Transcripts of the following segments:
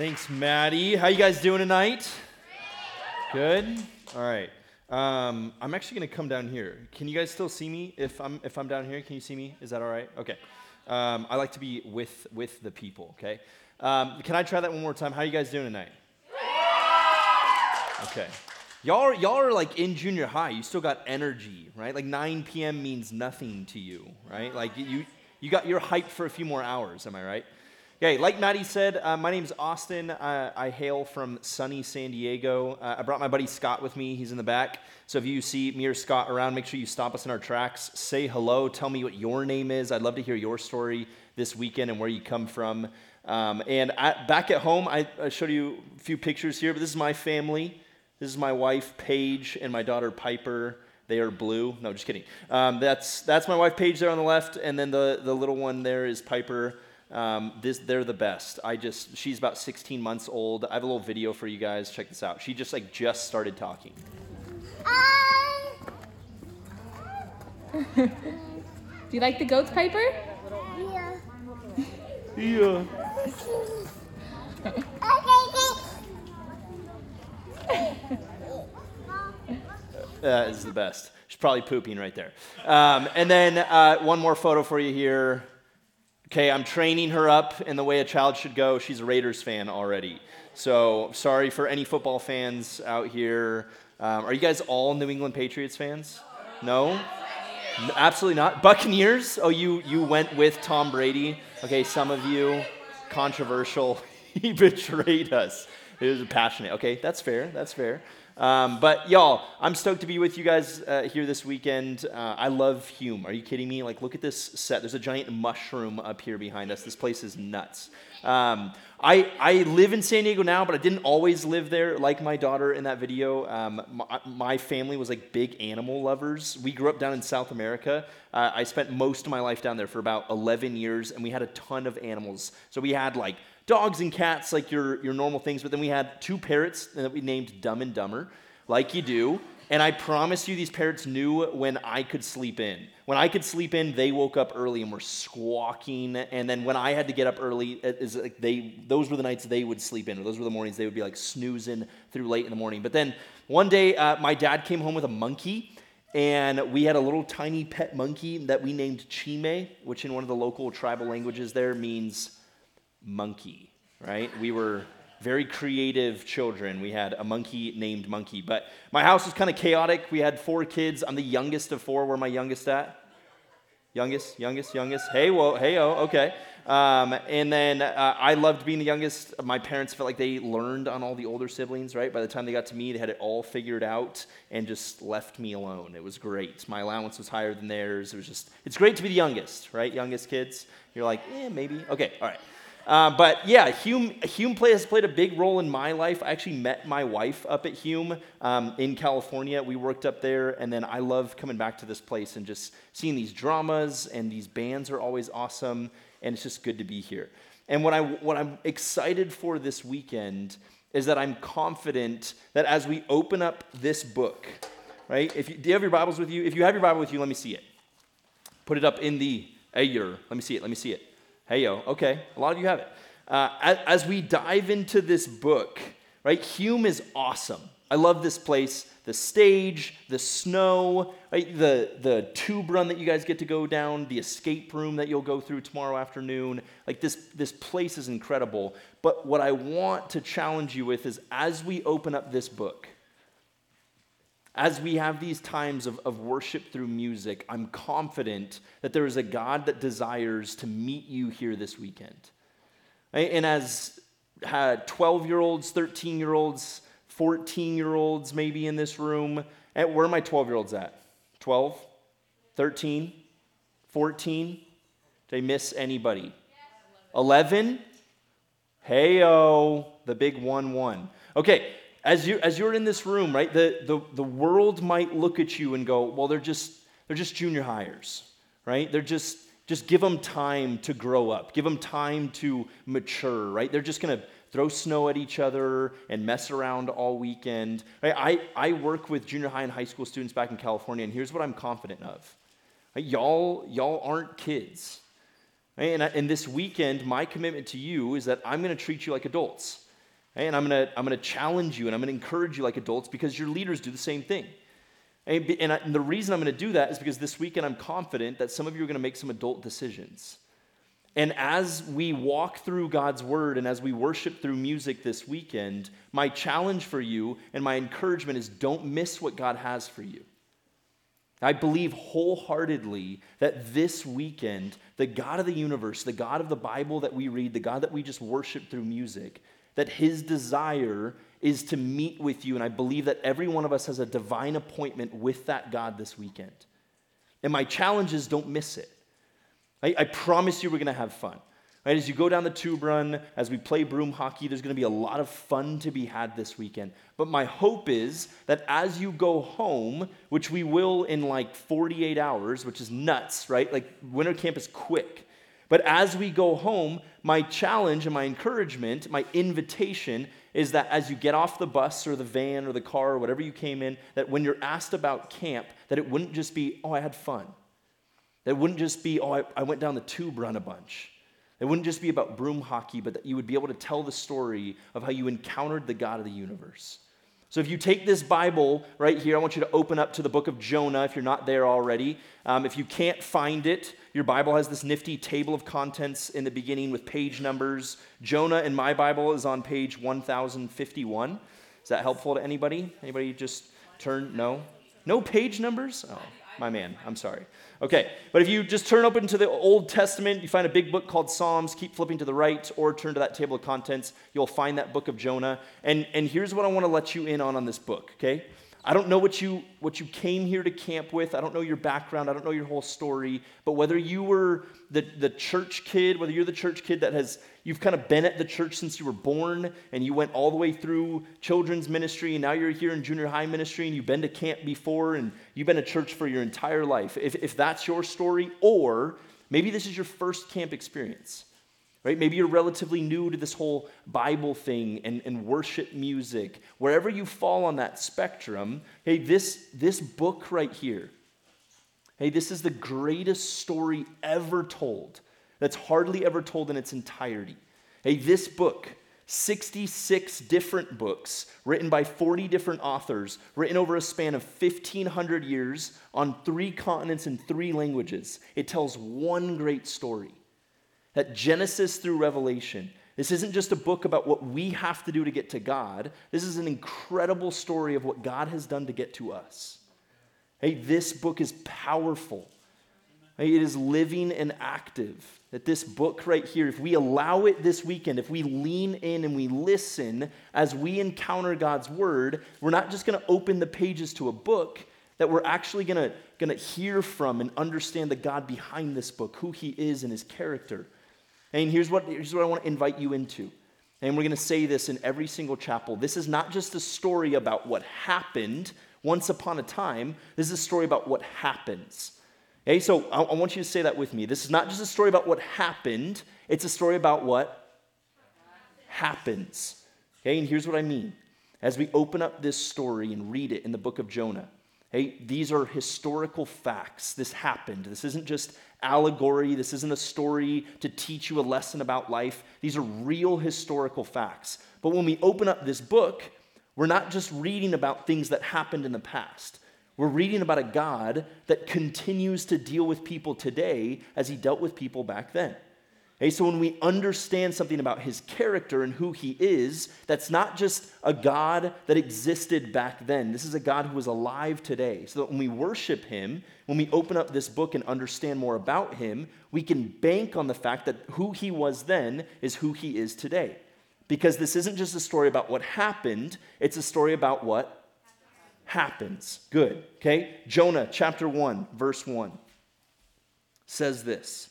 Thanks, Maddie. How you guys doing tonight? Good. All right. Um, I'm actually going to come down here. Can you guys still see me if I'm if I'm down here? Can you see me? Is that all right? Okay. Um, I like to be with with the people. Okay. Um, can I try that one more time? How you guys doing tonight? Okay. Y'all are, y'all are like in junior high. You still got energy, right? Like 9 p.m. means nothing to you, right? Like you, you got you're hyped for a few more hours. Am I right? Okay, like Maddie said, uh, my name's Austin. Uh, I hail from sunny San Diego. Uh, I brought my buddy Scott with me. He's in the back. So if you see me or Scott around, make sure you stop us in our tracks. Say hello. Tell me what your name is. I'd love to hear your story this weekend and where you come from. Um, and back at home, I, I showed you a few pictures here, but this is my family. This is my wife, Paige, and my daughter, Piper. They are blue. No, just kidding. Um, that's, that's my wife, Paige, there on the left, and then the, the little one there is Piper. Um, this, they're the best. I just, she's about 16 months old. I have a little video for you guys. Check this out. She just like just started talking. Do you like the goats, Piper? Yeah. Yeah. That is the best. She's probably pooping right there. Um, and then uh, one more photo for you here. Okay, I'm training her up in the way a child should go. She's a Raiders fan already. So sorry for any football fans out here. Um, are you guys all New England Patriots fans? No? Absolutely not. Buccaneers? Oh, you, you went with Tom Brady? Okay, some of you. Controversial. he betrayed us. It was passionate. Okay, that's fair. That's fair. Um, but y'all, I'm stoked to be with you guys uh, here this weekend. Uh, I love Hume. Are you kidding me? Like, look at this set. There's a giant mushroom up here behind us. This place is nuts. Um, I, I live in San Diego now, but I didn't always live there like my daughter in that video. Um, my, my family was like big animal lovers. We grew up down in South America. Uh, I spent most of my life down there for about 11 years, and we had a ton of animals. So we had like dogs and cats, like your, your normal things, but then we had two parrots that we named Dumb and Dumber, like you do. And I promise you, these parrots knew when I could sleep in. When I could sleep in, they woke up early and were squawking. And then when I had to get up early, is like they those were the nights they would sleep in. Or those were the mornings they would be like snoozing through late in the morning. But then one day, uh, my dad came home with a monkey, and we had a little tiny pet monkey that we named Chime, which in one of the local tribal languages there means monkey, right? We were very creative children. We had a monkey named Monkey. But my house was kind of chaotic. We had four kids. I'm the youngest of four. Where my youngest at? Youngest, youngest, youngest. Hey, whoa, hey, oh, okay. Um, and then uh, I loved being the youngest. My parents felt like they learned on all the older siblings, right? By the time they got to me, they had it all figured out and just left me alone. It was great. My allowance was higher than theirs. It was just, it's great to be the youngest, right? Youngest kids. You're like, eh, maybe. Okay, all right. Uh, but yeah, Hume, Hume play, has played a big role in my life. I actually met my wife up at Hume um, in California. We worked up there, and then I love coming back to this place and just seeing these dramas, and these bands are always awesome, and it's just good to be here. And what, I, what I'm excited for this weekend is that I'm confident that as we open up this book, right? If you, do you have your Bibles with you? If you have your Bible with you, let me see it. Put it up in the ayer. Let me see it. Let me see it. Hey, yo, okay, a lot of you have it. Uh, as, as we dive into this book, right, Hume is awesome. I love this place, the stage, the snow, right, the, the tube run that you guys get to go down, the escape room that you'll go through tomorrow afternoon. Like, this, this place is incredible. But what I want to challenge you with is as we open up this book, as we have these times of, of worship through music, I'm confident that there is a God that desires to meet you here this weekend. And as 12 year olds, 13 year olds, 14 year olds maybe in this room, where are my 12 year olds at? 12? 13? 14? Did I miss anybody? 11? Hey, oh, the big 1 1. Okay, as, you, as you're in this room, right, the, the, the world might look at you and go, well, they're just, they're just junior hires, right? They're just, just give them time to grow up, give them time to mature, right? They're just going to throw snow at each other and mess around all weekend. Right? I, I work with junior high and high school students back in California, and here's what I'm confident of. Y'all, y'all aren't kids. And, I, and this weekend, my commitment to you is that I'm going to treat you like adults. And I'm going to I'm to challenge you and I'm going to encourage you like adults because your leaders do the same thing. And, and, I, and the reason I'm going to do that is because this weekend I'm confident that some of you are going to make some adult decisions. And as we walk through God's word and as we worship through music this weekend, my challenge for you and my encouragement is don't miss what God has for you. I believe wholeheartedly that this weekend, the God of the universe, the God of the Bible that we read, the God that we just worship through music, that his desire is to meet with you. And I believe that every one of us has a divine appointment with that God this weekend. And my challenge is don't miss it. I, I promise you we're going to have fun. Right, as you go down the tube run, as we play broom hockey, there's going to be a lot of fun to be had this weekend. But my hope is that as you go home, which we will in like 48 hours, which is nuts, right? Like winter camp is quick. But as we go home, my challenge and my encouragement, my invitation is that as you get off the bus or the van or the car or whatever you came in, that when you're asked about camp, that it wouldn't just be, oh, I had fun. That wouldn't just be, oh, I, I went down the tube run a bunch. It wouldn't just be about broom hockey, but that you would be able to tell the story of how you encountered the God of the universe. So if you take this Bible right here, I want you to open up to the book of Jonah if you're not there already. Um, if you can't find it, your Bible has this nifty table of contents in the beginning with page numbers. Jonah in my Bible is on page 1051. Is that helpful to anybody? Anybody just turn? No? No page numbers? Oh, my man. I'm sorry. Okay, but if you just turn open to the Old Testament, you find a big book called Psalms, keep flipping to the right or turn to that table of contents, you'll find that book of Jonah. And, and here's what I want to let you in on on this book, okay? I don't know what you, what you came here to camp with. I don't know your background. I don't know your whole story. But whether you were the, the church kid, whether you're the church kid that has, you've kind of been at the church since you were born and you went all the way through children's ministry and now you're here in junior high ministry and you've been to camp before and you've been to church for your entire life. If, if that's your story, or maybe this is your first camp experience right? Maybe you're relatively new to this whole Bible thing and, and worship music. Wherever you fall on that spectrum, hey, this, this book right here, hey, this is the greatest story ever told that's hardly ever told in its entirety. Hey, this book, 66 different books written by 40 different authors, written over a span of 1,500 years on three continents and three languages. It tells one great story. That Genesis through Revelation, this isn't just a book about what we have to do to get to God. This is an incredible story of what God has done to get to us. Hey, this book is powerful. Hey, it is living and active. That this book right here, if we allow it this weekend, if we lean in and we listen as we encounter God's word, we're not just going to open the pages to a book, that we're actually going to hear from and understand the God behind this book, who he is and his character. And here's what, here's what I want to invite you into. And we're going to say this in every single chapel. This is not just a story about what happened once upon a time, this is a story about what happens. Okay, so I, I want you to say that with me. This is not just a story about what happened, it's a story about what happens. Okay, and here's what I mean. As we open up this story and read it in the book of Jonah, hey, these are historical facts. This happened. This isn't just allegory. This isn't a story to teach you a lesson about life. These are real historical facts. But when we open up this book, we're not just reading about things that happened in the past. We're reading about a God that continues to deal with people today as he dealt with people back then. Okay, so when we understand something about his character and who he is, that's not just a God that existed back then. This is a God who is alive today. So that when we worship him, when we open up this book and understand more about him, we can bank on the fact that who he was then is who he is today. Because this isn't just a story about what happened, it's a story about what happens. Good. Okay? Jonah chapter 1, verse 1 says this.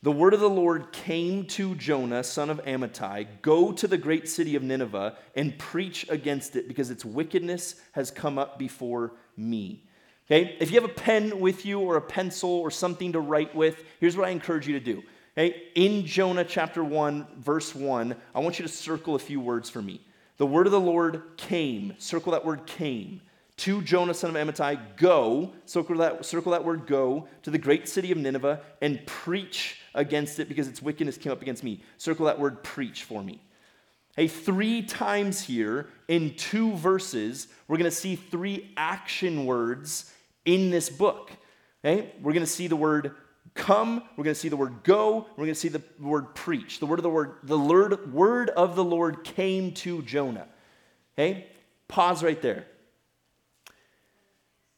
The word of the Lord came to Jonah, son of Amittai Go to the great city of Nineveh and preach against it, because its wickedness has come up before me. Okay, if you have a pen with you or a pencil or something to write with, here's what I encourage you to do. Okay, in Jonah chapter 1, verse 1, I want you to circle a few words for me. The word of the Lord came, circle that word came to Jonah, son of Amittai, go, circle that, circle that word go, to the great city of Nineveh and preach against it because its wickedness came up against me. Circle that word preach for me. Hey, three times here in two verses, we're going to see three action words in this book. Okay? We're going to see the word come, we're going to see the word go, we're going to see the word preach. The word of the word, the word, word of the Lord came to Jonah. Okay? Pause right there.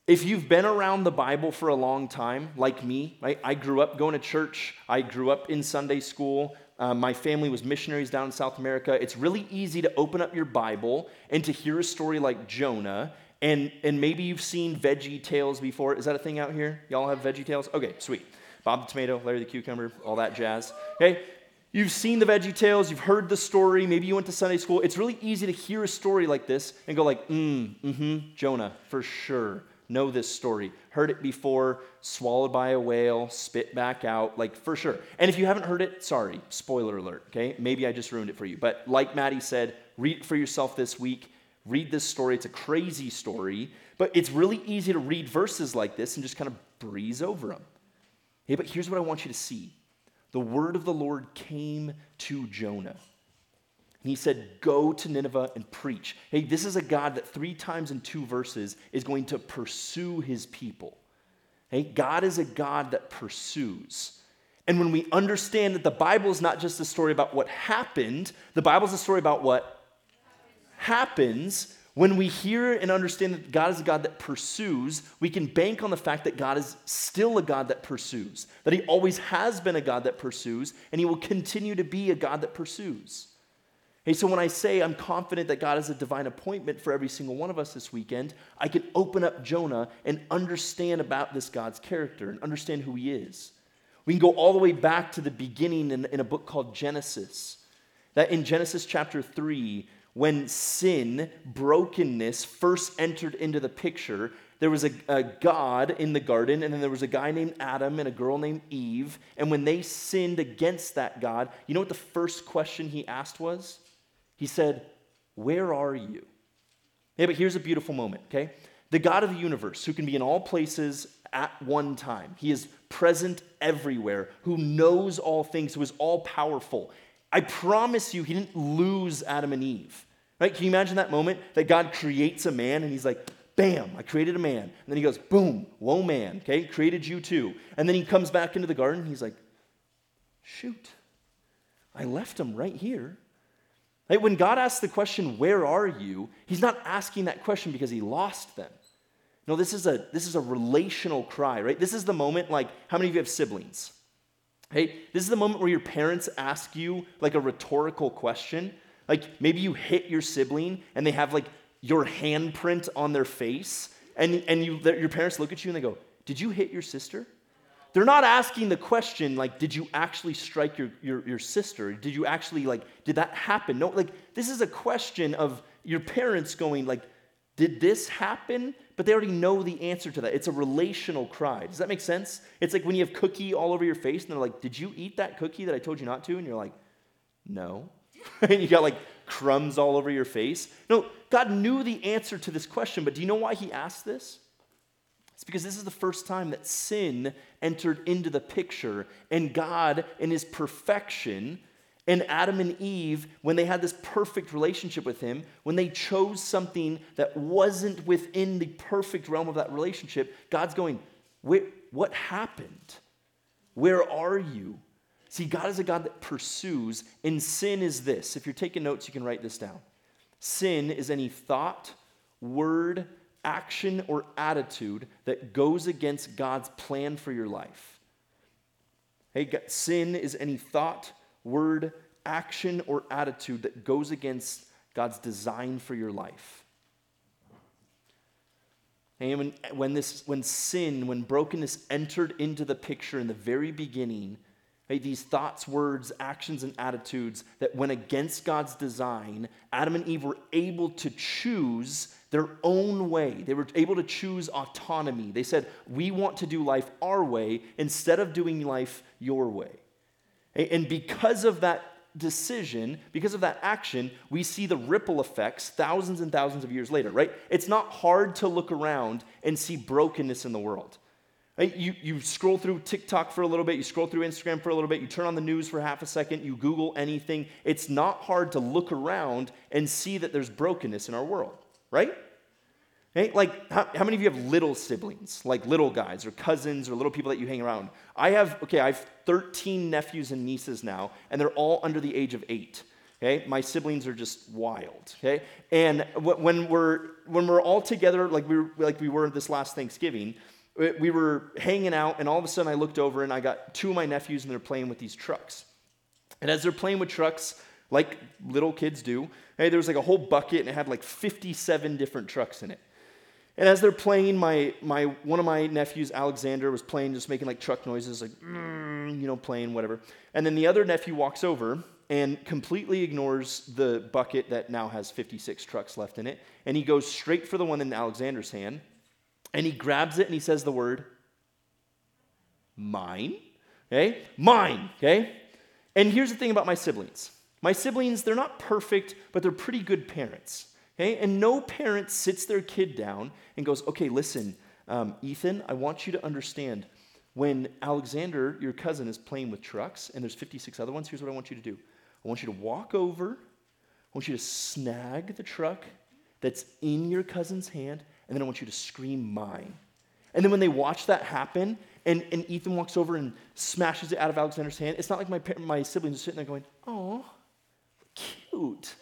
If you've been around the Bible for a long time, like me, right? I grew up going to church, I grew up in Sunday school. Uh, my family was missionaries down in South America. It's really easy to open up your Bible and to hear a story like Jonah. And, and maybe you've seen Veggie Tales before. Is that a thing out here? Y'all have Veggie Tales? Okay, sweet. Bob the Tomato, Larry the Cucumber, all that jazz. Okay? You've seen the Veggie Tales, you've heard the story, maybe you went to Sunday school. It's really easy to hear a story like this and go like, mm, mm-hmm, Jonah, for sure know this story. Heard it before, swallowed by a whale, spit back out, like for sure. And if you haven't heard it, sorry, spoiler alert, okay? Maybe I just ruined it for you. But like Maddie said, read it for yourself this week. Read this story. It's a crazy story, but it's really easy to read verses like this and just kind of breeze over them. Hey, but here's what I want you to see the word of the Lord came to Jonah. He said, Go to Nineveh and preach. Hey, this is a God that three times in two verses is going to pursue his people. Hey, God is a God that pursues. And when we understand that the Bible is not just a story about what happened, the Bible is a story about what happens. When we hear and understand that God is a God that pursues, we can bank on the fact that God is still a God that pursues, that He always has been a God that pursues, and He will continue to be a God that pursues. Hey, so when I say I'm confident that God has a divine appointment for every single one of us this weekend, I can open up Jonah and understand about this God's character and understand who he is. We can go all the way back to the beginning in, in a book called Genesis. That in Genesis chapter 3, when sin, brokenness first entered into the picture, there was a, a, God in the garden, and then there was a guy named Adam and a girl named Eve. And when they sinned against that God, you know what the first question he asked was? He said, Where are you? Yeah, but here's a beautiful moment, okay? The God of the universe, who can be in all places at one time, He is present everywhere, who knows all things, who is all powerful. I promise you, He didn't lose Adam and Eve. Right? Can you imagine that moment that God creates a man and He's like, bam, I created a man. And then He goes, boom, whoa, man, okay? Created you too. And then He comes back into the garden He's like, shoot, I left him right here. Like when God asks the question, Where are you? He's not asking that question because he lost them. No, this is a this is a relational cry, right? This is the moment, like, how many of you have siblings? Hey, this is the moment where your parents ask you like a rhetorical question. Like maybe you hit your sibling and they have like your handprint on their face, and, and you, your parents look at you and they go, Did you hit your sister? They're not asking the question, like, did you actually strike your, your, your sister? Did you actually, like, did that happen? No, like, this is a question of your parents going, like, did this happen? But they already know the answer to that. It's a relational cry. Does that make sense? It's like when you have cookie all over your face and they're like, did you eat that cookie that I told you not to? And you're like, no. and you got like crumbs all over your face. No, God knew the answer to this question, but do you know why he asked this? It's because this is the first time that sin entered into the picture, and God, in his perfection, and Adam and Eve, when they had this perfect relationship with him, when they chose something that wasn't within the perfect realm of that relationship, God's going, What happened? Where are you? See, God is a God that pursues, and sin is this. If you're taking notes, you can write this down. Sin is any thought, word, action or attitude that goes against God's plan for your life. Hey, sin is any thought, word, action, or attitude that goes against God's design for your life. And when, when, this, when sin, when brokenness entered into the picture in the very beginning, Right, these thoughts, words, actions, and attitudes that went against God's design, Adam and Eve were able to choose their own way. They were able to choose autonomy. They said, We want to do life our way instead of doing life your way. And because of that decision, because of that action, we see the ripple effects thousands and thousands of years later, right? It's not hard to look around and see brokenness in the world. You, you scroll through TikTok for a little bit, you scroll through Instagram for a little bit, you turn on the news for half a second, you Google anything. It's not hard to look around and see that there's brokenness in our world, right? Like, how, how many of you have little siblings, like little guys or cousins or little people that you hang around? I have, okay, I have 13 nephews and nieces now, and they're all under the age of eight. Okay, my siblings are just wild. Okay, and when we're when we're all together, like we were, like we were this last Thanksgiving, we were hanging out, and all of a sudden I looked over and I got two of my nephews, and they're playing with these trucks. And as they're playing with trucks, like little kids do, hey, there was like a whole bucket, and it had like 57 different trucks in it. And as they're playing, my, my, one of my nephews, Alexander, was playing, just making like truck noises, like, mm, you know, playing, whatever. And then the other nephew walks over and completely ignores the bucket that now has 56 trucks left in it. And he goes straight for the one in Alexander's hand. And he grabs it and he says the word, mine. Okay? Mine. Okay? And here's the thing about my siblings my siblings, they're not perfect, but they're pretty good parents. Okay? And no parent sits their kid down and goes, okay, listen, um, Ethan, I want you to understand when Alexander, your cousin, is playing with trucks and there's 56 other ones, here's what I want you to do. I want you to walk over, I want you to snag the truck that's in your cousin's hand, and then I want you to scream mine. And then when they watch that happen, and, and Ethan walks over and smashes it out of Alexander's hand, it's not like my, my siblings are sitting there going, oh, cute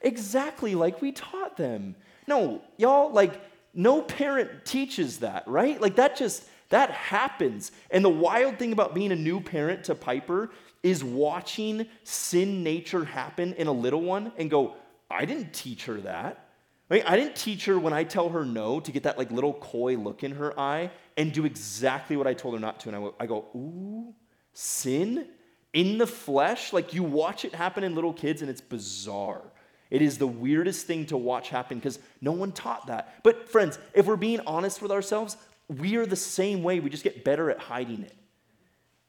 exactly like we taught them. No, y'all, like, no parent teaches that, right? Like, that just, that happens. And the wild thing about being a new parent to Piper is watching sin nature happen in a little one and go, I didn't teach her that. Right? I didn't teach her when I tell her no to get that like little coy look in her eye and do exactly what I told her not to. And I, I go, ooh, sin in the flesh? Like you watch it happen in little kids and it's bizarre. It is the weirdest thing to watch happen because no one taught that. But, friends, if we're being honest with ourselves, we are the same way. We just get better at hiding it.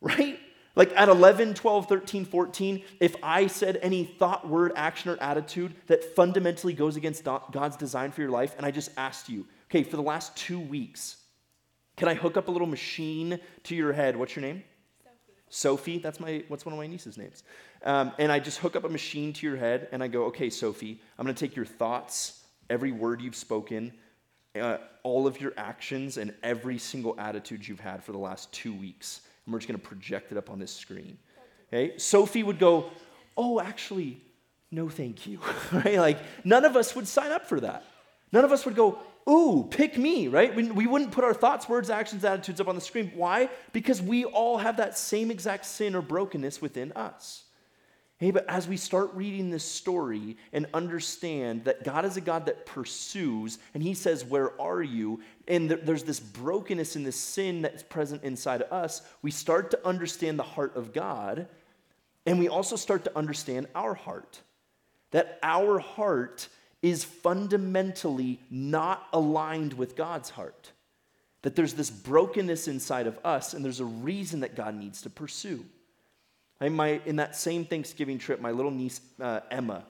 Right? Like at 11, 12, 13, 14, if I said any thought, word, action, or attitude that fundamentally goes against God's design for your life, and I just asked you, okay, for the last two weeks, can I hook up a little machine to your head? What's your name? Sophie, that's my what's one of my niece's names. Um, and I just hook up a machine to your head and I go, okay, Sophie, I'm going to take your thoughts, every word you've spoken, uh, all of your actions, and every single attitude you've had for the last two weeks, and we're just going to project it up on this screen. Okay? Sophie would go, oh, actually, no, thank you. right? Like none of us would sign up for that. None of us would go, ooh, pick me, right? We, we wouldn't put our thoughts, words, actions, attitudes up on the screen. Why? Because we all have that same exact sin or brokenness within us. Hey, but as we start reading this story and understand that God is a God that pursues, and He says, Where are you? And th- there's this brokenness and this sin that's present inside of us, we start to understand the heart of God, and we also start to understand our heart. That our heart is fundamentally not aligned with God's heart. That there's this brokenness inside of us, and there's a reason that God needs to pursue. My, in that same Thanksgiving trip, my little niece, uh, Emma,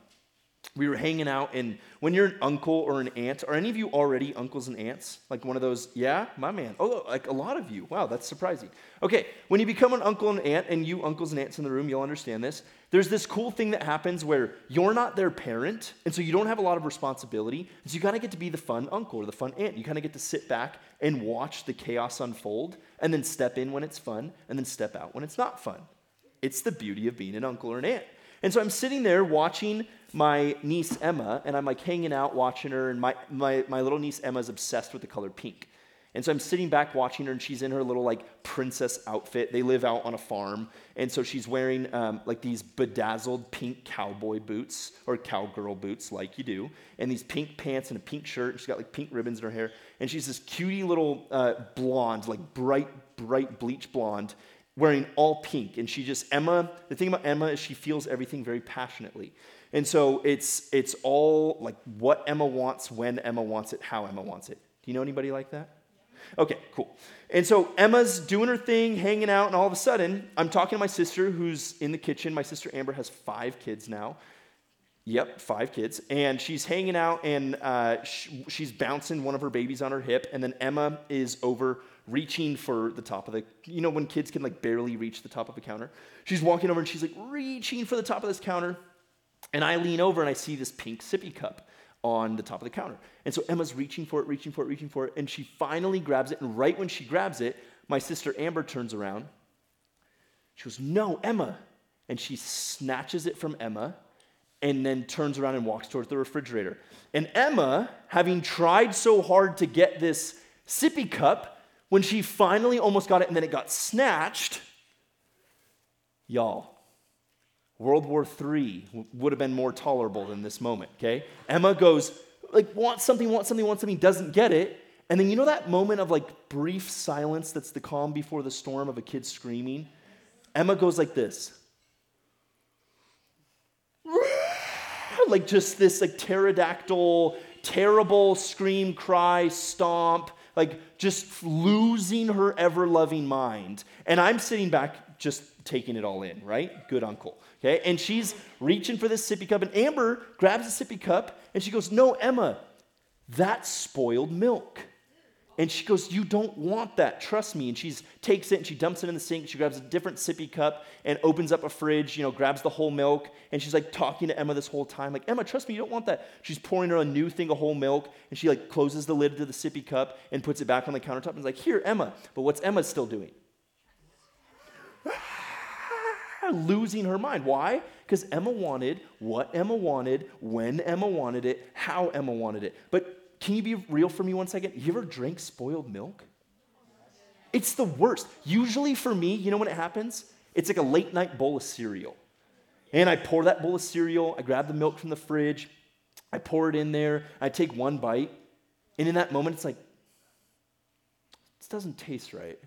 we were hanging out, and when you're an uncle or an aunt, are any of you already uncles and aunts? Like one of those, yeah, my man. Oh, like a lot of you. Wow, that's surprising. Okay, when you become an uncle and aunt, and you uncles and aunts in the room, you'll understand this. There's this cool thing that happens where you're not their parent, and so you don't have a lot of responsibility. So you kind of get to be the fun uncle or the fun aunt. You kind of get to sit back and watch the chaos unfold, and then step in when it's fun, and then step out when it's not fun. It's the beauty of being an uncle or an aunt. And so I'm sitting there watching my niece Emma, and I'm like hanging out watching her, and my, my, my little niece Emma is obsessed with the color pink. And so I'm sitting back watching her, and she's in her little like princess outfit. They live out on a farm, and so she's wearing um, like these bedazzled pink cowboy boots or cowgirl boots, like you do, and these pink pants and a pink shirt. And she's got like pink ribbons in her hair, and she's this cutie little uh, blonde, like bright, bright bleach blonde, wearing all pink. And she just Emma. The thing about Emma is she feels everything very passionately. And so it's it's all like what Emma wants, when Emma wants it, how Emma wants it. Do you know anybody like that? Okay, cool. And so Emma's doing her thing, hanging out, and all of a sudden, I'm talking to my sister who's in the kitchen. My sister Amber has five kids now. Yep, five kids. And she's hanging out and uh, sh- she's bouncing one of her babies on her hip. And then Emma is over reaching for the top of the, you know, when kids can like barely reach the top of a counter. She's walking over and she's like reaching for the top of this counter. And I lean over and I see this pink sippy cup on the top of the counter. And so Emma's reaching for it, reaching for it, reaching for it. And she finally grabs it. And right when she grabs it, my sister Amber turns around. She goes, No, Emma. And she snatches it from Emma and then turns around and walks towards the refrigerator. And Emma, having tried so hard to get this sippy cup, when she finally almost got it and then it got snatched, y'all, World War III would have been more tolerable than this moment, okay? Emma goes, like, wants something, wants something, wants something, doesn't get it. And then you know that moment of like brief silence that's the calm before the storm of a kid screaming? Emma goes like this. like just this like pterodactyl, terrible scream, cry, stomp, like just losing her ever loving mind. And I'm sitting back just taking it all in, right? Good uncle. Okay? And she's reaching for this sippy cup, and Amber grabs the sippy cup and she goes, No, Emma, that's spoiled milk. And she goes, You don't want that. Trust me. And she takes it and she dumps it in the sink. She grabs a different sippy cup and opens up a fridge, you know, grabs the whole milk. And she's like talking to Emma this whole time, like, Emma, trust me, you don't want that. She's pouring her a new thing of whole milk. And she like closes the lid to the sippy cup and puts it back on the countertop and is like, Here, Emma. But what's Emma still doing? Losing her mind. Why? Because Emma wanted what Emma wanted, when Emma wanted it, how Emma wanted it. But can you be real for me one second? You ever drink spoiled milk? It's the worst. Usually for me, you know when it happens? It's like a late night bowl of cereal. And I pour that bowl of cereal, I grab the milk from the fridge, I pour it in there, I take one bite, and in that moment, it's like, this doesn't taste right.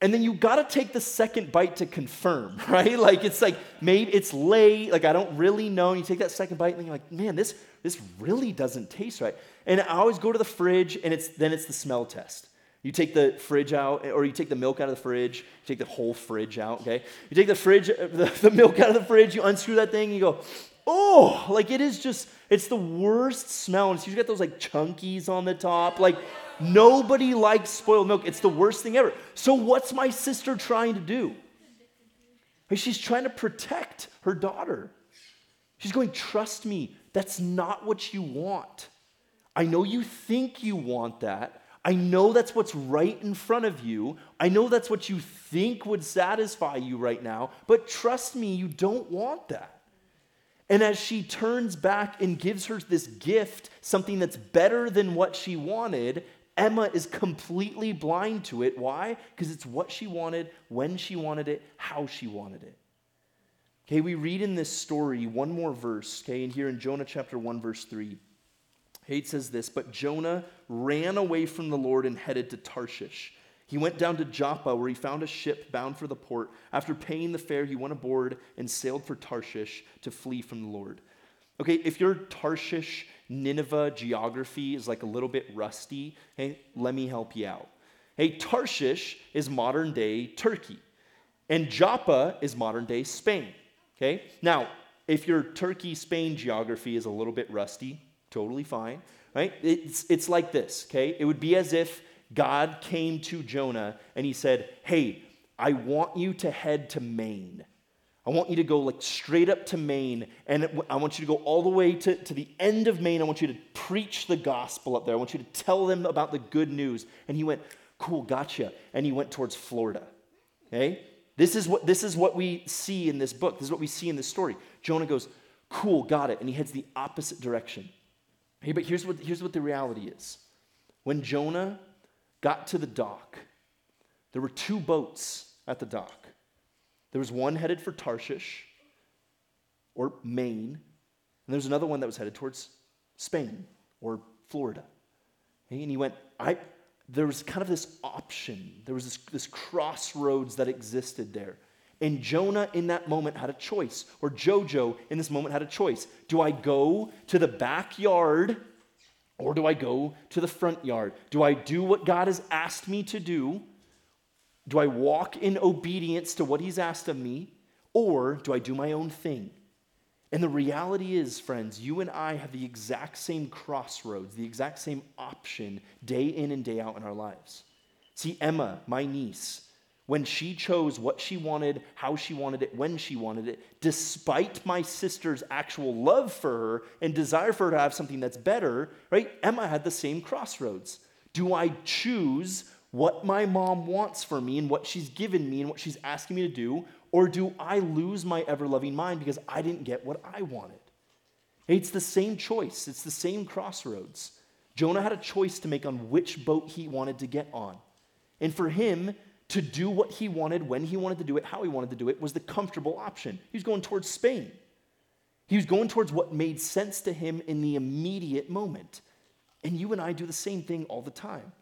And then you gotta take the second bite to confirm, right? Like it's like maybe it's late, like I don't really know. And you take that second bite and you're like, man, this this really doesn't taste right. And I always go to the fridge and it's then it's the smell test. You take the fridge out, or you take the milk out of the fridge, you take the whole fridge out, okay? You take the fridge, the, the milk out of the fridge, you unscrew that thing, you go, oh, like it is just, it's the worst smell. And so you got those like chunkies on the top. Like nobody likes spoiled milk. It's the worst thing ever. So what's my sister trying to do? She's trying to protect her daughter. She's going, trust me, that's not what you want. I know you think you want that. I know that's what's right in front of you. I know that's what you think would satisfy you right now, but trust me, you don't want that. And as she turns back and gives her this gift, something that's better than what she wanted, Emma is completely blind to it. Why? Because it's what she wanted, when she wanted it, how she wanted it. Okay, we read in this story one more verse, okay, and here in Jonah chapter 1, verse 3. It says this But Jonah ran away from the Lord and headed to Tarshish. He went down to Joppa, where he found a ship bound for the port. After paying the fare, he went aboard and sailed for Tarshish to flee from the Lord. Okay, if you're Tarshish, Nineveh geography is like a little bit rusty, hey, let me help you out. Hey, Tarshish is modern day Turkey, and Joppa is modern day Spain. Okay? Now, if your Turkey Spain geography is a little bit rusty, totally fine, right? It's, it's like this, okay? It would be as if God came to Jonah and he said, Hey, I want you to head to Maine. I want you to go like straight up to Maine, and I want you to go all the way to, to the end of Maine. I want you to preach the gospel up there. I want you to tell them about the good news. And he went, Cool, gotcha. And he went towards Florida. Okay? This is what, this is what we see in this book. This is what we see in this story. Jonah goes, Cool, got it. And he heads the opposite direction. Hey, but here's what, here's what the reality is. When Jonah got to the dock, there were two boats at the dock. There was one headed for Tarshish or Maine, and there was another one that was headed towards Spain or Florida. And he went, I, there was kind of this option, there was this, this crossroads that existed there. And Jonah in that moment had a choice, or Jojo in this moment had a choice. Do I go to the backyard or do I go to the front yard? Do I do what God has asked me to do? Do I walk in obedience to what He's asked of me? Or do I do my own thing? And the reality is, friends, you and I have the exact same crossroads, the exact same option day in and day out in our lives. See, Emma, my niece, when she chose what she wanted, how she wanted it, when she wanted it, despite my sister's actual love for her and desire for her to have something that's better, right? Emma had the same crossroads. Do I choose what my mom wants for me and what she's given me and what she's asking me to do, or do I lose my ever loving mind because I didn't get what I wanted? It's the same choice, it's the same crossroads. Jonah had a choice to make on which boat he wanted to get on. And for him, to do what he wanted, when he wanted to do it, how he wanted to do it, was the comfortable option. He was going towards Spain. He was going towards what made sense to him in the immediate moment. And you and I do the same thing all the time.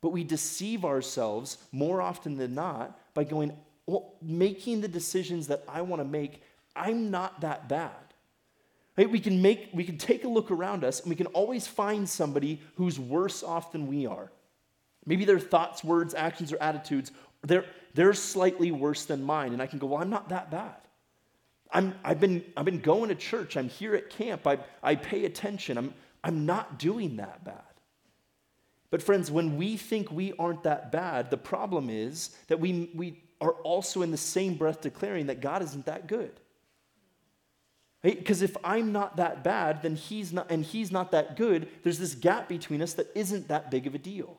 But we deceive ourselves more often than not by going, well, making the decisions that I want to make, I'm not that bad. Right? We can make we can take a look around us and we can always find somebody who's worse off than we are. Maybe their thoughts, words, actions, or attitudes, they're, they're slightly worse than mine. And I can go, well, I'm not that bad. I'm, I've, been, I've been going to church. I'm here at camp. I, I pay attention. I'm, I'm not doing that bad. But, friends, when we think we aren't that bad, the problem is that we, we are also in the same breath declaring that God isn't that good. Because right? if I'm not that bad, then he's not, and he's not that good, there's this gap between us that isn't that big of a deal.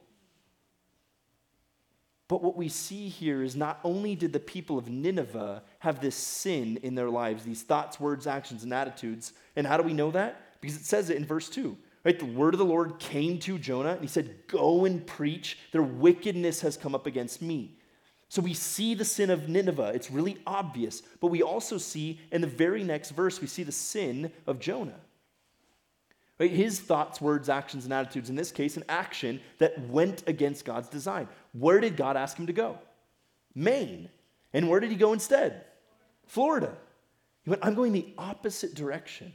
But what we see here is not only did the people of Nineveh have this sin in their lives, these thoughts, words, actions, and attitudes. And how do we know that? Because it says it in verse 2. Right? The word of the Lord came to Jonah, and he said, Go and preach. Their wickedness has come up against me. So we see the sin of Nineveh. It's really obvious. But we also see in the very next verse, we see the sin of Jonah. Right? His thoughts, words, actions, and attitudes, in this case, an action that went against God's design. Where did God ask him to go? Maine. And where did he go instead? Florida. He went, I'm going the opposite direction.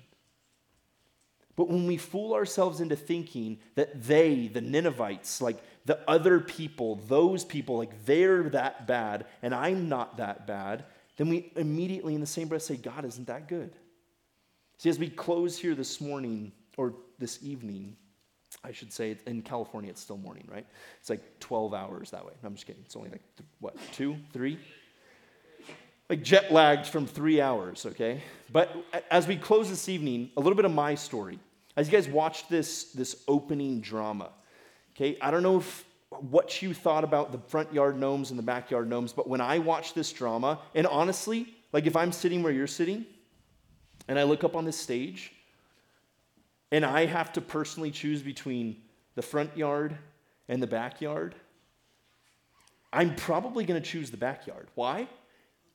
But when we fool ourselves into thinking that they, the Ninevites, like the other people, those people, like they're that bad and I'm not that bad, then we immediately in the same breath say, God isn't that good. See, as we close here this morning, or this evening, I should say, in California, it's still morning, right? It's like 12 hours that way. No, I'm just kidding. It's only like, what, two, three? Like jet lagged from three hours, okay? But as we close this evening, a little bit of my story. As you guys watched this, this opening drama, okay, I don't know if what you thought about the front yard gnomes and the backyard gnomes, but when I watched this drama, and honestly, like if I'm sitting where you're sitting, and I look up on this stage, and I have to personally choose between the front yard and the backyard, I'm probably going to choose the backyard. Why?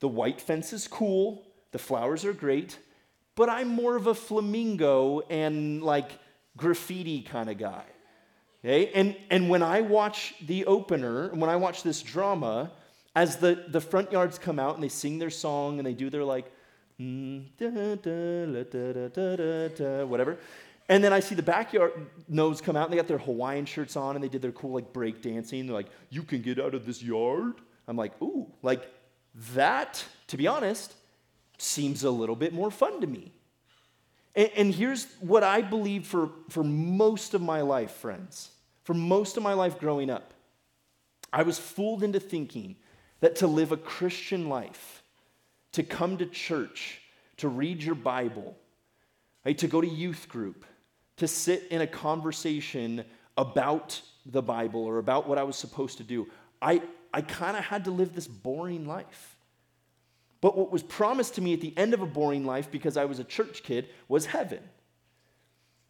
The white fence is cool, the flowers are great, but I'm more of a flamingo and like graffiti kind of guy. Okay? And, and when I watch the opener, when I watch this drama, as the, the front yards come out and they sing their song and they do their like, whatever, and then I see the backyard gnomes come out and they got their Hawaiian shirts on and they did their cool like break dancing. They're like, you can get out of this yard. I'm like, ooh, like that, to be honest, seems a little bit more fun to me. And, and here's what I believe for, for most of my life, friends. For most of my life growing up, I was fooled into thinking that to live a Christian life, to come to church, to read your Bible, right, to go to youth group, to sit in a conversation about the Bible or about what I was supposed to do. I, I kind of had to live this boring life. But what was promised to me at the end of a boring life, because I was a church kid, was heaven.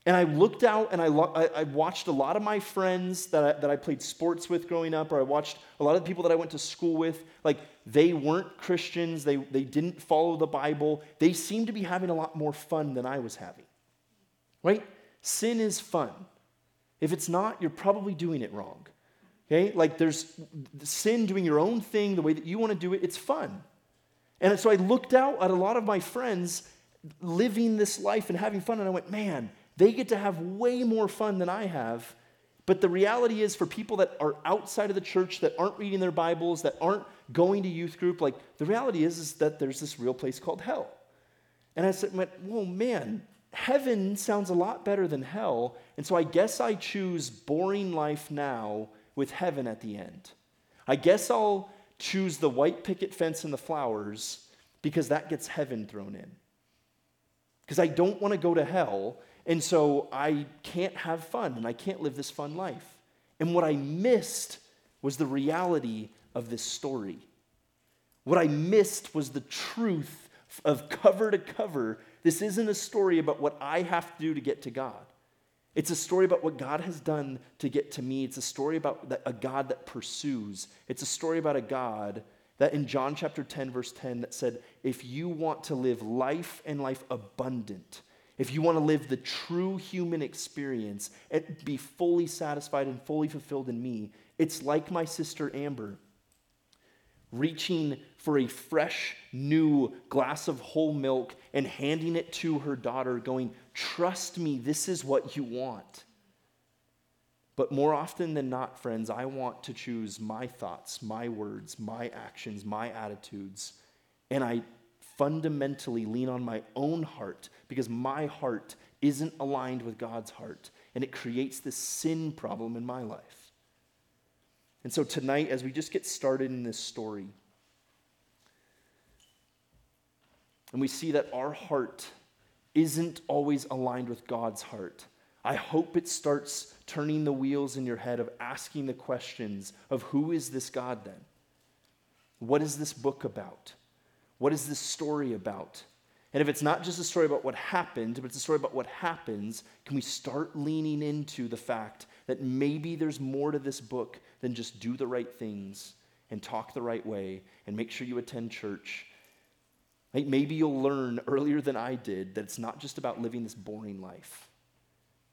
And I looked out and I, lo- I, I, watched a lot of my friends that I, that I played sports with growing up, or I watched a lot of the people that I went to school with. Like, they weren't Christians, they, they didn't follow the Bible. They seemed to be having a lot more fun than I was having. Right? Sin is fun. If it's not, you're probably doing it wrong. Okay? Like there's sin doing your own thing the way that you want to do it, it's fun. And so I looked out at a lot of my friends living this life and having fun, and I went, man, they get to have way more fun than I have. But the reality is, for people that are outside of the church, that aren't reading their Bibles, that aren't going to youth group, like the reality is, is that there's this real place called hell. And I said, well, man, heaven sounds a lot better than hell. And so I guess I choose boring life now with heaven at the end. I guess I'll choose the white picket fence and the flowers because that gets heaven thrown in. Because I don't want to go to hell, and so I can't have fun and I can't live this fun life. And what I missed was the reality of this story. What I missed was the truth of cover to cover. This isn't a story about what I have to do to get to God. It's a story about what God has done to get to me. It's a story about a God that pursues. It's a story about a God that in John chapter 10, verse 10, that said, if you want to live life and life abundant, if you want to live the true human experience and be fully satisfied and fully fulfilled in me, it's like my sister Amber reaching for a fresh, new glass of whole milk and handing it to her daughter, going, Trust me, this is what you want. But more often than not, friends, I want to choose my thoughts, my words, my actions, my attitudes, and I fundamentally lean on my own heart because my heart isn't aligned with God's heart, and it creates this sin problem in my life. And so tonight, as we just get started in this story, and we see that our heart isn't always aligned with God's heart, I hope it starts turning the wheels in your head of asking the questions of who is this God then? What is this book about? What is this story about? And if it's not just a story about what happened, but it's a story about what happens, can we start leaning into the fact that maybe there's more to this book than just do the right things and talk the right way and make sure you attend church? Maybe you'll learn earlier than I did that it's not just about living this boring life.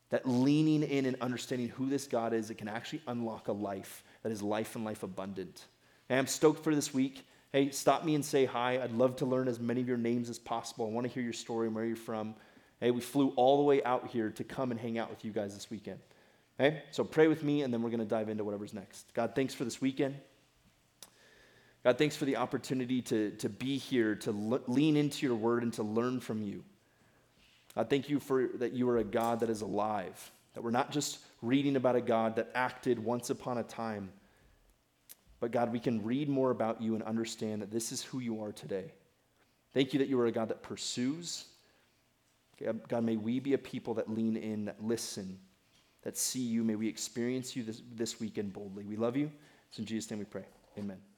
That leaning in and understanding who this God is, it can actually unlock a life that is life and life abundant. I'm stoked for this week. Hey, stop me and say hi. I'd love to learn as many of your names as possible. I want to hear your story and where you're from. Hey, we flew all the way out here to come and hang out with you guys this weekend. Okay? So pray with me, and then we're going to dive into whatever's next. God, thanks for this weekend. God, thanks for the opportunity to, to be here, to le- lean into your word, and to learn from you. God, thank you for that you are a God that is alive, that we're not just reading about a God that acted once upon a time, but God, we can read more about you and understand that this is who you are today. Thank you that you are a God that pursues. God, may we be a people that lean in, that listen, that see you. May we experience you this, this weekend boldly. We love you. It's in Jesus' name we pray. Amen.